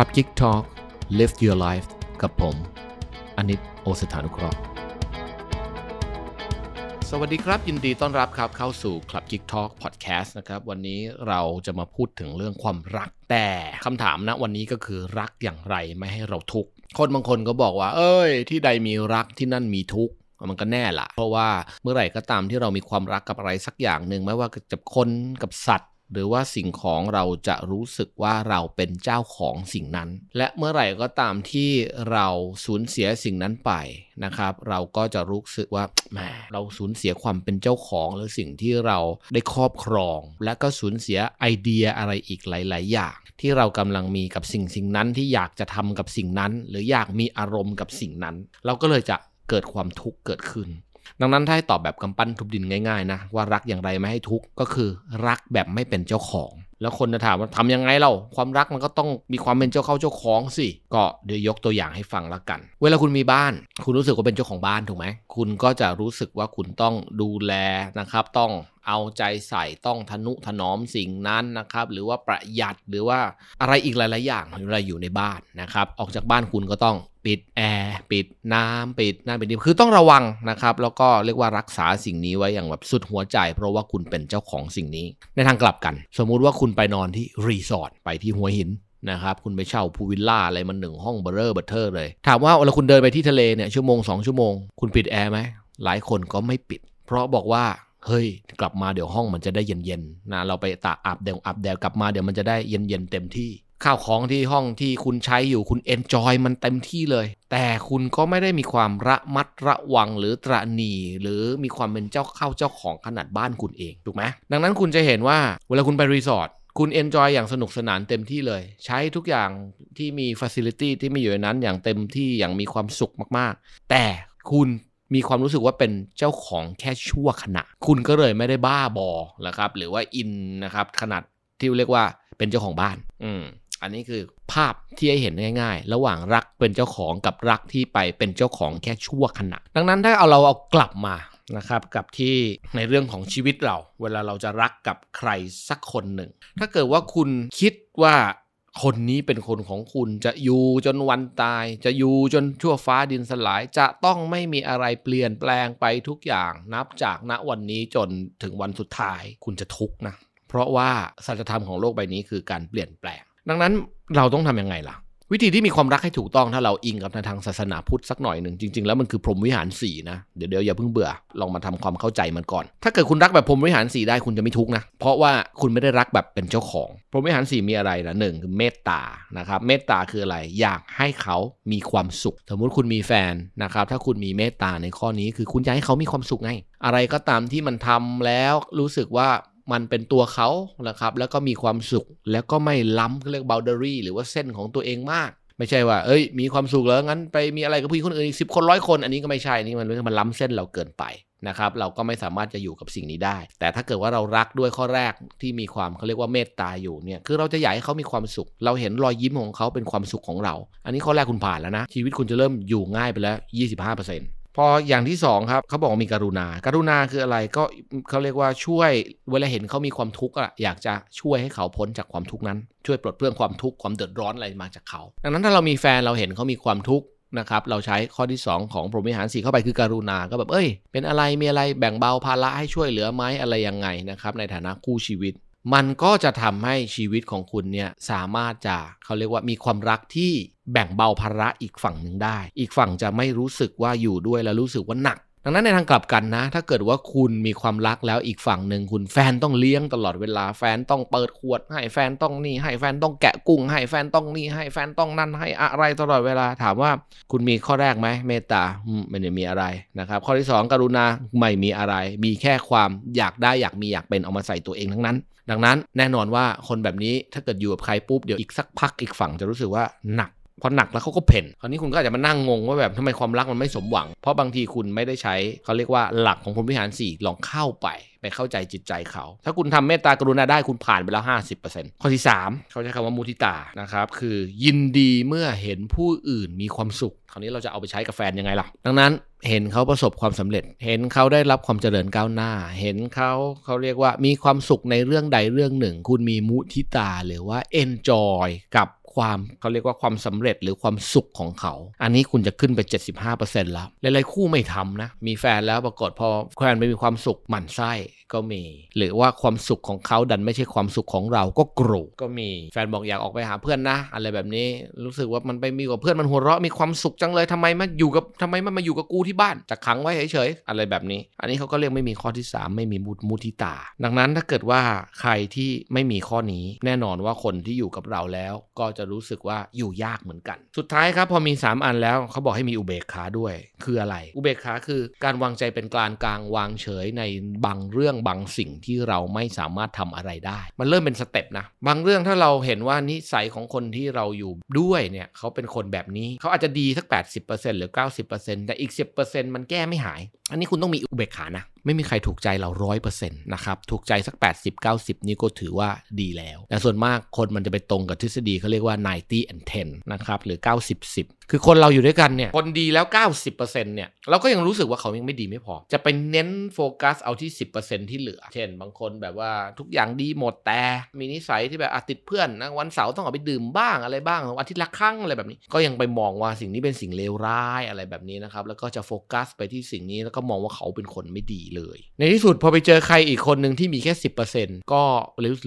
ครับ Geek Talk Live Your Life กับผมอนิตโอสถานุเคราะห์ สวัสดีครับ ยินดีต้อนรับครับเข้าสู่ Club Geek Talk Podcast นะครับ วันนี้เราจะมาพูดถึงเรื่องความรัก แต่คำถามนะวันนี้ก็คือรักอย่างไรไม่ให้เราทุกข์ คนบางคนก็บอกว่า เอ้ย ที่ใดมีรักที่นั่นมีทุกข์มันก็แน่ละเพราะว่าเมื่อไหร่ก็ตามที่เรามีความรักกับอะไรสักอย่างหนึ่งไม่ว่าจะคนกับสัตว์ หรือว่าสิ่งของเราจะรู้สึกว่าเราเป็นเจ้าของสิ่งนั้น และเมื่อไหร่ก็ตามที่เราสูญเสียสิ่งนั้นไปนะครับ เราก็จะรู้สึกว่าแหมเราสูญเสียความเป็นเจ้าของหรือสิ่งที่เราได้ครอบครอง และก็สูญเสียไอเดียอะไรอีกหลาย ๆ อย่าง ที่เรากำลังมีกับสิ่งสิ่งนั้นที่อยากจะทำกับสิ่งนั้น หรืออยากมีอารมณ์กับสิ่งนั้น เราก็เลยจะเกิดความทุกข์เกิดขึ้น ดังนั้นถ้าให้ตอบแบบกำปั้นทุบดินง่ายๆนะว่ารักอย่างไรไม่ให้ทุกข์ก็คือรักแบบไม่เป็นเจ้าของ แล้วคนจะถามว่าทำยังไงเราความรักมันก็ต้องมีความเป็นเจ้าเข้าเจ้าของสิก็เดี๋ยวยกตัวอย่างให้ฟังละกัน เวลาคุณมีบ้าน คุณรู้สึกว่าเป็นเจ้าของบ้านถูกไหมคุณก็จะรู้สึกว่าคุณต้องดูแลนะครับต้อง เอาใจใส่ต้องทนุถนอมสิ่งนั้นนะครับ หรือว่าประหยัดหรือว่าอะไรอีกหลาย ๆ อย่างเวลาอยู่ในบ้านนะครับ ออกจากบ้านคุณก็ต้องปิดแอร์ปิดน้ำปิดน้ำปิดนี่คือต้องระวังนะครับ แล้วก็เรียกว่ารักษาสิ่งนี้ไว้อย่างแบบสุดหัวใจ เพราะว่าคุณเป็นเจ้าของสิ่งนี้ ในทางกลับกัน สมมุติว่าคุณไปนอนที่รีสอร์ทไปที่หัวหินนะครับคุณไปเช่า pool villa อะไรมันหนึ่งห้องเบอร์เรอร์เบอร์เทอร์เลย ถามว่าเวลาคุณเดินไปที่ทะเลเนี่ยชั่วโมง 2 ชั่วโมง คุณปิดแอร์ไหมหลายคนก็ไม่ปิด เพราะบอกว่า เฮ้ย กลับมาเดี๋ยวห้องมันจะได้เย็นๆนะเราไปตากอาบแดดอาบแดดกลับมาเดี๋ยวมันจะได้เย็นๆเต็มที่ ข้าวของที่ห้องที่คุณใช้อยู่คุณ enjoy มันเต็มที่เลย แต่คุณก็ไม่ได้มีความระมัดระวังหรือตระหนี่หรือมีความเป็นเจ้าเข้าเจ้าของขนาดบ้านคุณเองถูกไหมดังนั้นคุณจะเห็นว่าเวลาคุณไปรีสอร์ทคุณ enjoy อย่างสนุกสนานเต็มที่เลย ใช้ทุกอย่างที่มี facility ที่มีอยู่ในนั้นอย่างเต็มที่อย่างมีความสุขมากๆ แต่คุณ มีความรู้สึกว่าเป็นเจ้าของแค่ชั่วขณะ คุณก็เลยไม่ได้บ้าบอนะครับหรือว่าอินนะครับขนาดที่เรียกว่าเป็นเจ้าของบ้าน อืมอันนี้คือภาพที่ให้เห็นง่าย ๆ ระหว่างรักเป็นเจ้าของกับรักที่ไปเป็นเจ้าของแค่ชั่วขณะ ดังนั้นถ้าเอาเราเอากลับมานะครับกับที่ในเรื่องของชีวิตเรา เวลาเราจะรักกับใครสักคนหนึ่ง ถ้าเกิดว่าคุณคิดว่า คนนี้เป็นคนของคุณจะอยู่จนวันตาย จะอยู่จนชั่วฟ้าดินสลาย จะต้องไม่มีอะไรเปลี่ยนแปลงไปทุกอย่าง นับจากณวันนี้จนถึงวันสุดท้าย คุณจะทุกข์นะ เพราะว่าสัจธรรมของโลกใบนี้คือการเปลี่ยนแปลง ดังนั้นเราต้องทำยังไงล่ะ วิธีที่มีความรักให้ถูกต้องถ้าเราอิงกับในทางศาสนาพุทธสักหน่อยหนึ่งจริง ๆ แล้วมันคือพรหมวิหารสี่นะเดี๋ยวเดี๋ยวอย่าเพิ่งเบื่อลองมาทำความเข้าใจมันก่อน ถ้าเกิดคุณรักแบบพรหมวิหารสี่ได้คุณจะไม่ทุกข์นะเพราะว่าคุณไม่ได้รักแบบเป็นเจ้าของ พรหมวิหารสี่มีอะไรนะหนึ่งคือเมตตานะครับเมตตาคืออะไรอยากให้เขามีความสุข สมมุติคุณมีแฟนนะครับถ้าคุณมีเมตตาในข้อนี้คือคุณอยากให้เขามีความสุขไง อะไรก็ตามที่มันทำแล้วรู้สึกว่า มันเป็นตัวเขานะครับ แล้วก็มีความสุข แล้วก็ไม่ล้ำเรียก boundary หรือว่าเส้นของตัวเองมาก ไม่ใช่ว่า เอ้ย มีความสุขแล้วงั้นไปมีอะไรกับผู้หญิงคนอื่นอีกสิบคนร้อยคน อันนี้ก็ไม่ใช่นี่มันมันล้ำเส้นเราเกินไปนะครับเราก็ไม่สามารถจะอยู่กับสิ่งนี้ได้ แต่ถ้าเกิดว่าเรารักด้วยข้อแรกที่มีความเขาเรียกว่าเมตตาอยู่เนี่ยคือเราจะอยากให้เขามีความสุข เราเห็นรอยยิ้มของเขาเป็นความสุขของเรา อันนี้ข้อแรกคุณผ่านแล้วนะ ชีวิตคุณจะเริ่มอยู่ง่ายไปแล้ว 25% พออย่างที่2ครับเขาบอกมีการุณาการุณาคืออะไรก็เขาเรียกว่าช่วยเวลาเห็นเขามีความทุกข์อะอยากจะช่วยให้เขาพ้นจากความทุกข์นั้น ช่วยปลดเปลื้องความทุกข์ความเดือดร้อนอะไรมาจากเขา ดังนั้นถ้าเรามีแฟนเราเห็นเขามีความทุกข์นะครับเราใช้ข้อที่ 2 ของพรหมวิหารสีเข้าไปคือการุณาก็แบบเอ้ย เป็นอะไรมีอะไรแบ่งเบาภาระให้ช่วยเหลือไหมอะไรยังไงนะครับในฐานะคู่ชีวิต มันก็จะทำให้ชีวิตของคุณเนี่ยสามารถจะเขาเรียกว่ามีความรักที่แบ่งเบาภาระอีกฝั่งหนึ่งได้ อีกฝั่งจะไม่รู้สึกว่าอยู่ด้วยแล้วรู้สึกว่าหนัก ดังนั้นในทางกลับกันนะ ถ้าเกิดว่าคุณมีความรักแล้วอีกฝั่งหนึ่งคุณแฟนต้องเลี้ยงตลอดเวลาแฟนต้องเปิดขวด ให้แฟนต้องนี่ให้แฟนต้องแกะกุ้งให้แฟนต้องนี่ให้แฟนต้องนั่นให้อะไรตลอดเวลาถามว่าคุณมีข้อแรกไหมเมตตาไม่ได้มีอะไรนะครับข้อที่ 2 กรุณาไม่มีอะไร มีแค่ความอยากได้อยากมีอยากเป็นเอามาใส่ตัวเองทั้งนั้น ดังนั้นแน่นอนว่าคนแบบนี้ถ้าเกิดอยู่กับใครปุ๊บเดี๋ยวอีกสักพักอีกฝั่งจะรู้สึกว่าหนัก พอหนักแล้วเขาก็เพ่นคราวนี้คุณก็อาจจะมานั่งงงว่าแบบทำไมความรักมันไม่สมหวัง เพราะบางทีคุณไม่ได้ใช้เขาเรียกว่าหลักของพรหมวิหารสี่ลองเข้าไป ไปเข้าใจจิตใจเขา ถ้าคุณทำเมตตากรุณาได้คุณผ่านไปแล้ว 50%ข้อที่ 3 เขาใช้คำว่ามุทิตานะครับคือยินดีเมื่อเห็นผู้อื่นมีความสุข คราวนี้เราจะเอาไปใช้กับแฟนยังไงล่ะ ดังนั้นเห็นเขาประสบความสำเร็จ เห็นเขาได้รับความเจริญก้าวหน้า เห็นเขาเขาเรียกว่ามีความสุขในเรื่องใดเรื่องหนึ่ง คุณมีมุทิตาหรือว่า enjoy กับ ความเขาเรียกว่าความสำเร็จหรือความสุขของเขา อันนี้คุณจะขึ้นไป 75%แล้วหลายๆคู่ไม่ทำนะ มีแฟนแล้วปรากฏพอแฟนไม่มีความสุขหมั่นไส้ก็มี หรือว่าความสุขของเขาดันไม่ใช่ความสุขของเราก็โกรธก็มีแฟนบอกอยากออกไปหาเพื่อนนะ อะไรแบบนี้รู้สึกว่ามันไปมีกับเพื่อนมันหัวเราะมีความสุขจังเลยทำไมมาอยู่กับทำไมมันมาอยู่กับกูที่บ้านจะขังไว้เฉยๆอะไรแบบนี้ อันนี้เขาก็เรียกไม่มีข้อที่ 3 ไม่มีมุมุทิตา ดังนั้นถ้าเกิดว่าใครที่ไม่มีข้อนี้แน่นอนว่าคนที่อยู่กับเราแล้ว ก็จะรู้สึกว่าอยู่ยากเหมือนกัน สุดท้ายครับพอมี 3 อันแล้วเขาบอกให้มีอุเบกขาด้วย คืออะไร อุเบกขาคือการวางใจเป็นกลางกลางวางเฉยในบางเรื่องบางสิ่งที่เราไม่สามารถทำอะไรได้ มันเริ่มเป็นสเต็ปนะ บางเรื่องถ้าเราเห็นว่านิสัยของคนที่เราอยู่ด้วยเนี่ยเขาเป็นคนแบบนี้เขาอาจจะดีสัก 80%หรือ 90%แต่อีก 10%มันแก้ไม่หาย อันนี้คุณต้องมีอุเบกขานะไม่มีใครถูกใจเราร้อยเปอร์เซ็นต์นะครับ ถูกใจสัก 80 90 นี่ก็ถือว่าดีแล้ว แต่ส่วนมากคนมันจะไปตรงกับทฤษฎีเขาเรียกว่า 90 and 10 นะครับ หรือ 90 10 คือคนเราอยู่ด้วยกันเนี่ย คนดีแล้ว 90%เนี่ยเราก็ยังรู้สึกว่าเขายังไม่ดีไม่พอ จะไปเน้นโฟกัสเอาที่ 10%ที่เหลือ เช่น บางคนแบบว่าทุกอย่างดีหมดแต่ มีนิสัยที่แบบติดเพื่อนนะวันเสาร์ต้องออกไปดื่มบ้างอะไรบ้างอาทิตย์ละครั้งอะไรแบบนี้ ก็ยังไปมองว่าสิ่งนี้เป็นสิ่งเลวร้ายอะไรแบบนี้นะครับแล้วก็จะโฟกัสไปที่สิ่งนี้แล้วก็มองว่าเขาเป็นคนไม่ดีเลย ในที่สุดพอไปเจอใครอีกคนหนึ่งที่มีแค่ 10%ก็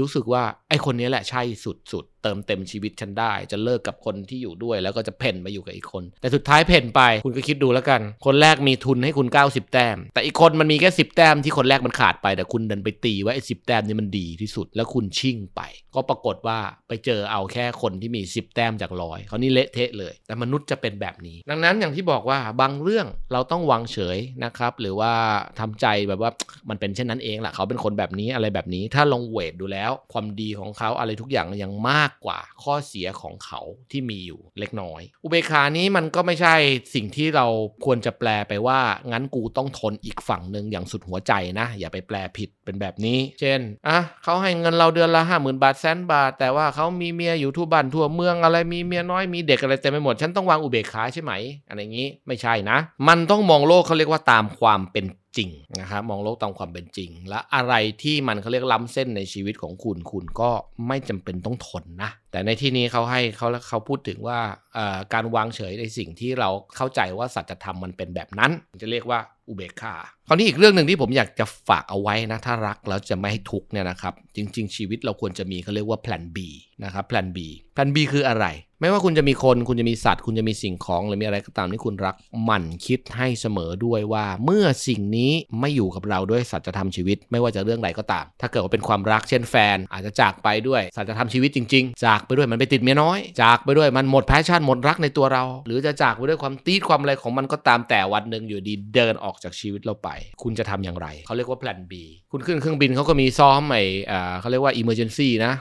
รู้สึกว่าไอ้คนนี้แหละใช่สุดๆเติมเต็มชีวิตฉันได้ จะเลิกกับคนที่อยู่ด้วย แล้วก็จะเพ่นมาอยู่กับอีกคน แต่สุดท้ายเพ่นไปคุณก็คิดดูแล้วกัน คนแรกมีทุนให้คุณ 90 แต้ม แต่อีกคนมันมีแค่10 แต้มที่คนแรกมันขาดไป แต่คุณดันไปตีว่าไอ้สิแต้มนี่มันดีที่สุด แล้วคุณชิ่งไป ก็ปรากฏว่าไปเจอเอาแค่คนที่มี 10 แต้มจากร้อยเขานี่เละเทะเลย แต่มนุษย์จะเป็นแบบนี้ ดังนั้นอย่างที่บอกว่าบางเรื่องเราต้องวางเฉยนะครับหรือว่าทำใจแบบว่ามันเป็นเช่นนั้นเองแหละเขาเป็นคนแบบนี้อะไรแบบนี้ ถ้าลงเวทดูแล้ว ความดีของเขาอะไรทุกอย่างยังมากกว่าข้อเสียของเขาที่มีอยู่เล็กน้อย อุเบกขานี้มันก็ไม่ใช่สิ่งที่เราควรจะแปลไปว่า งั้นกูต้องทนอีกฝั่งหนึ่งอย่างสุดหัวใจนะ อย่าไปแปลผิดเป็นแบบนี้ เช่นอะเขาให้เงินเราเดือนละห้าหมื่นบาทแสนบาท แต่ว่าเขามีเมียอยู่ทั่วบ้านทั่วเมืองอะไรมีเมียน้อยมีเด็กอะไรเต็มไปหมดฉันต้องวางอุเบกขาใช่ไหมอะไรอย่างนี้ไม่ใช่นะ มันต้องมองโลกเขาเรียกว่าตามความเป็นจริงนะครับมองโลกตามความเป็นจริง และอะไรที่มันเขาเรียกล้ำเส้นในชีวิตของคุณ คุณก็ไม่จำเป็นต้องทนนะ แต่ในที่นี้เขาให้เขาเขาพูดถึงว่าการวางเฉยในสิ่งที่เราเข้าใจว่าสัจธรรมมันเป็นแบบนั้น จะเรียกว่า อุเบกขาคราวนี้อีกเรื่องหนึ่งที่ผมอยากจะฝากเอาไว้นะ ถ้ารักแล้วจะไม่ให้ทุกเนี่ยนะครับ จริง ๆ ชีวิตเราควรจะมีเขาเรียกว่าแผน B นะครับแผน B แผน B คืออะไร ไม่ว่าคุณจะมีคน คุณจะมีสัตว์ คุณจะมีสิ่งของ หรือมีอะไรก็ตามที่คุณรักหมั่นคิดให้เสมอด้วยว่า เมื่อสิ่งนี้ไม่อยู่กับเราด้วยสัจธรรมชีวิต ไม่ว่าจะเรื่องใดก็ตาม ถ้าเกิดว่าเป็นความรักเช่นแฟน อาจจะจากไปด้วยสัจธรรมชีวิตจริง ๆ จากไปด้วยมันไปติดเมียน้อย จากไปด้วยมันหมดแพชชั่นหมดรักในตัวเรา หรือจะจากไปด้วยความตีดความอะไรของมันก็ตามแต่วันหนึ่งอยู่ดีเดินออกจากชีวิตเราไป คุณจะทำอย่างไร เขาเรียกว่าแผน B คุณขึ้นเครื่องบินเขาก็มีซ้อมไอ้เขาเรียกว่า emergency นะ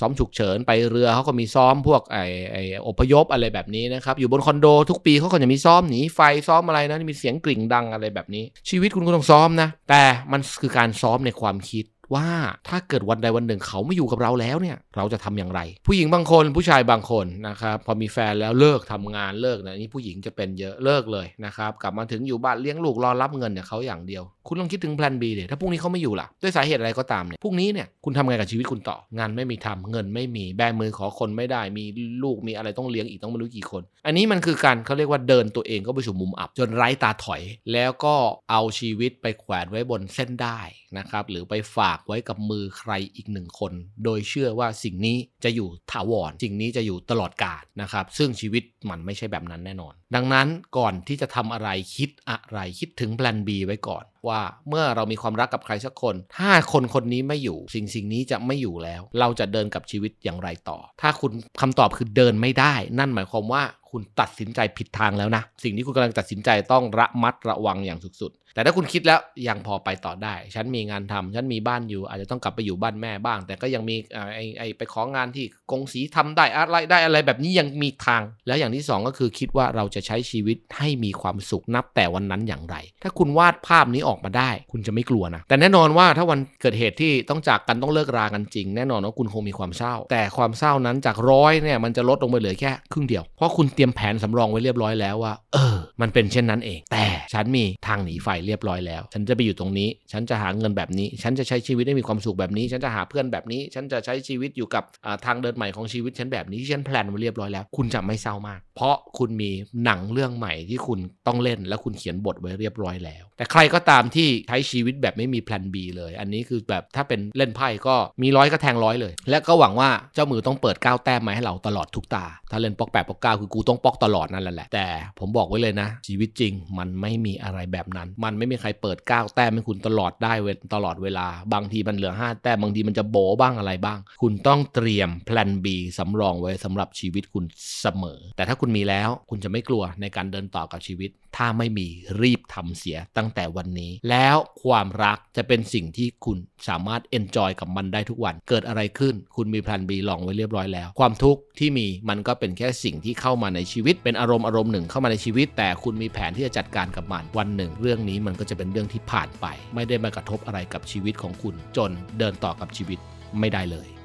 ซ้อมฉุกเฉินไปเรือเขาก็มีซ้อมพวกไอ้ไอ้อพยพอะไรแบบนี้นะครับ อยู่บนคอนโดทุกปีเขาก็จะมีซ้อมหนีไฟซ้อมอะไรนะมีเสียงกริ่งดังอะไรแบบนี้ ชีวิตคุณก็ต้องซ้อมนะ แต่มันคือการซ้อมในความคิด ว่าถ้าเกิดวันใดวันหนึ่งเขาไม่อยู่กับเราแล้วเนี่ยเราจะทำอย่างไร ผู้หญิงบางคนผู้ชายบางคนนะครับพอมีแฟนแล้วเลิกทำงานเลิกนะนี่ผู้หญิงจะเป็นเยอะเลิกเลยนะครับกลับมาถึงอยู่บ้านเลี้ยงลูกรอรับเงินเนี่ยเขาอย่างเดียว คุณลองคิดถึงแพลน B เนี่ยถ้าพรุ่งนี้เขาไม่อยู่ล่ะด้วยสาเหตุอะไรก็ตามเนี่ยพรุ่งนี้เนี่ยคุณทำไงกับชีวิตคุณต่องานไม่มีทำเงินไม่มีแบมือขอคนไม่ได้มีลูกมีอะไรต้องเลี้ยงอีกต้องไม่รู้กี่คน อันนี้มันคือการเขาเรียกว่าเดินตัวเองก็ไปสู่มุมอับ จนไร้ตาถอย แล้วก็เอาชีวิตไปแขวนไว้บนเส้นได้ นะครับ หรือไปฝากไว้กับมือใครอีกหนึ่งคน โดยเชื่อว่าสิ่งนี้ จะอยู่ถาวรสิ่งนี้จะอยู่ตลอดกาลนะครับ ซึ่งชีวิตมันไม่ใช่แบบนั้นแน่นอน ดังนั้นก่อนที่จะทำอะไรคิดอะไรคิดถึงแปลน B ไว้ก่อน ว่าเมื่อเรามีความรักกับใครสักคน ถ้าคนคนนี้ไม่อยู่ สิ่งสิ่งนี้จะไม่อยู่แล้ว เราจะเดินกับชีวิตอย่างไรต่อ ถ้าคุณคำตอบคือเดินไม่ได้ นั่นหมายความว่าคุณตัดสินใจผิดทางแล้วนะ สิ่งที่คุณกำลังตัดสินใจต้องระมัดระวังอย่างสุดๆ แต่ถ้าคุณคิดแล้วยังพอไปต่อได้ ฉันมีงานทำฉันมีบ้านอยู่ อาจจะต้องกลับไปอยู่บ้านแม่บ้าง แต่ก็ยังมีไอ้ไอ้ไปของานที่กงสีทำได้อะไรได้อะไรแบบนี้ยังมีทาง แล้วอย่างที่ 2 ก็คือคิดว่าเราจะใช้ชีวิตให้มีความสุขนับแต่วันนั้นอย่างไร ถ้าคุณวาดภาพนี้ออกมาได้ คุณจะไม่กลัวนะ แต่แน่นอนว่าถ้าวันเกิดเหตุที่ต้องจากกันต้องเลิกรากันจริง แน่นอนว่าคุณคงมีความเศร้า แต่ความเศร้านั้นจากร้อยเนี่ยมันจะลดลงไปเหลือแค่ครึ่งเดียว เพราะคุณเตรียมแผนสำรองไว้เรียบร้อยแล้วว่า เออ มันเป็นเช่นนั้นเอง แต่ฉันมีทางหนีไฟเรียบร้อยแล้ว ฉันจะไปอยู่ตรงนี้ ฉันจะหาเงินแบบนี้ ฉันจะใช้ชีวิตให้มีความสุขแบบนี้ ฉันจะหาเพื่อนแบบนี้ ฉันจะใช้ชีวิตอยู่กับทางเดินใหม่ของชีวิตฉันแบบนี้ที่ฉันแพลนไว้เรียบร้อยแล้ว คุณจะไม่เศร้ามาก เพราะคุณมีหนังเรื่องใหม่ที่คุณต้องเล่นและคุณเขียนบทไว้เรียบร้อยแล้ว แต่ใครก็ตามที่ใช้ชีวิตแบบไม่มีแพลน B เลย อันนี้คือแบบถ้าเป็นเล่นไพ่ก็มีร้อยก็แทงร้อยเลย และก็หวังว่าเจ้ามือต้องเปิดก้าวแต้มมาให้เราตลอดทุกตา ถ้าเล่นป๊อกแปดป๊อกเก้าคือกูต้องป๊อกตลอดนั่นแหละ แต่ผมบอกไว้เลยนะ ชีวิตจริงมันไม่มีอะไรแบบนั้น มันไม่มีใครเปิดเก้าแต้มให้คุณตลอดได้เวตลอดเวลา บางทีมันเหลือ5แต้มบางทีมันจะบอดบ้างอะไรบ้าง คุณต้องเตรียมแพลน B สำรองไว้สำหรับชีวิตคุณเสมอ แต่ถ้าคุณมีแล้วคุณจะไม่กลัวในการเดินต่อกับชีวิต ถ้าไม่มีรีบทำเสียตั้งแต่วันนี้ แล้วความรักจะเป็นสิ่งที่คุณสามารถ enjoy กับมันได้ทุกวัน เกิดอะไรขึ้น คุณมี plan B ลองไว้เรียบร้อยแล้ว ความทุกข์ที่มีมันก็เป็นแค่สิ่งที่เข้ามาในชีวิต เป็นอารมณ์อารมณ์หนึ่งเข้ามาในชีวิต แต่คุณมีแผนที่จะจัดการกับมันวันหนึ่ง เรื่องนี้มันก็จะเป็นเรื่องที่ผ่านไป ไม่ได้มากระทบอะไรกับชีวิตของคุณ จนเดินต่อกับชีวิตไม่ได้เลย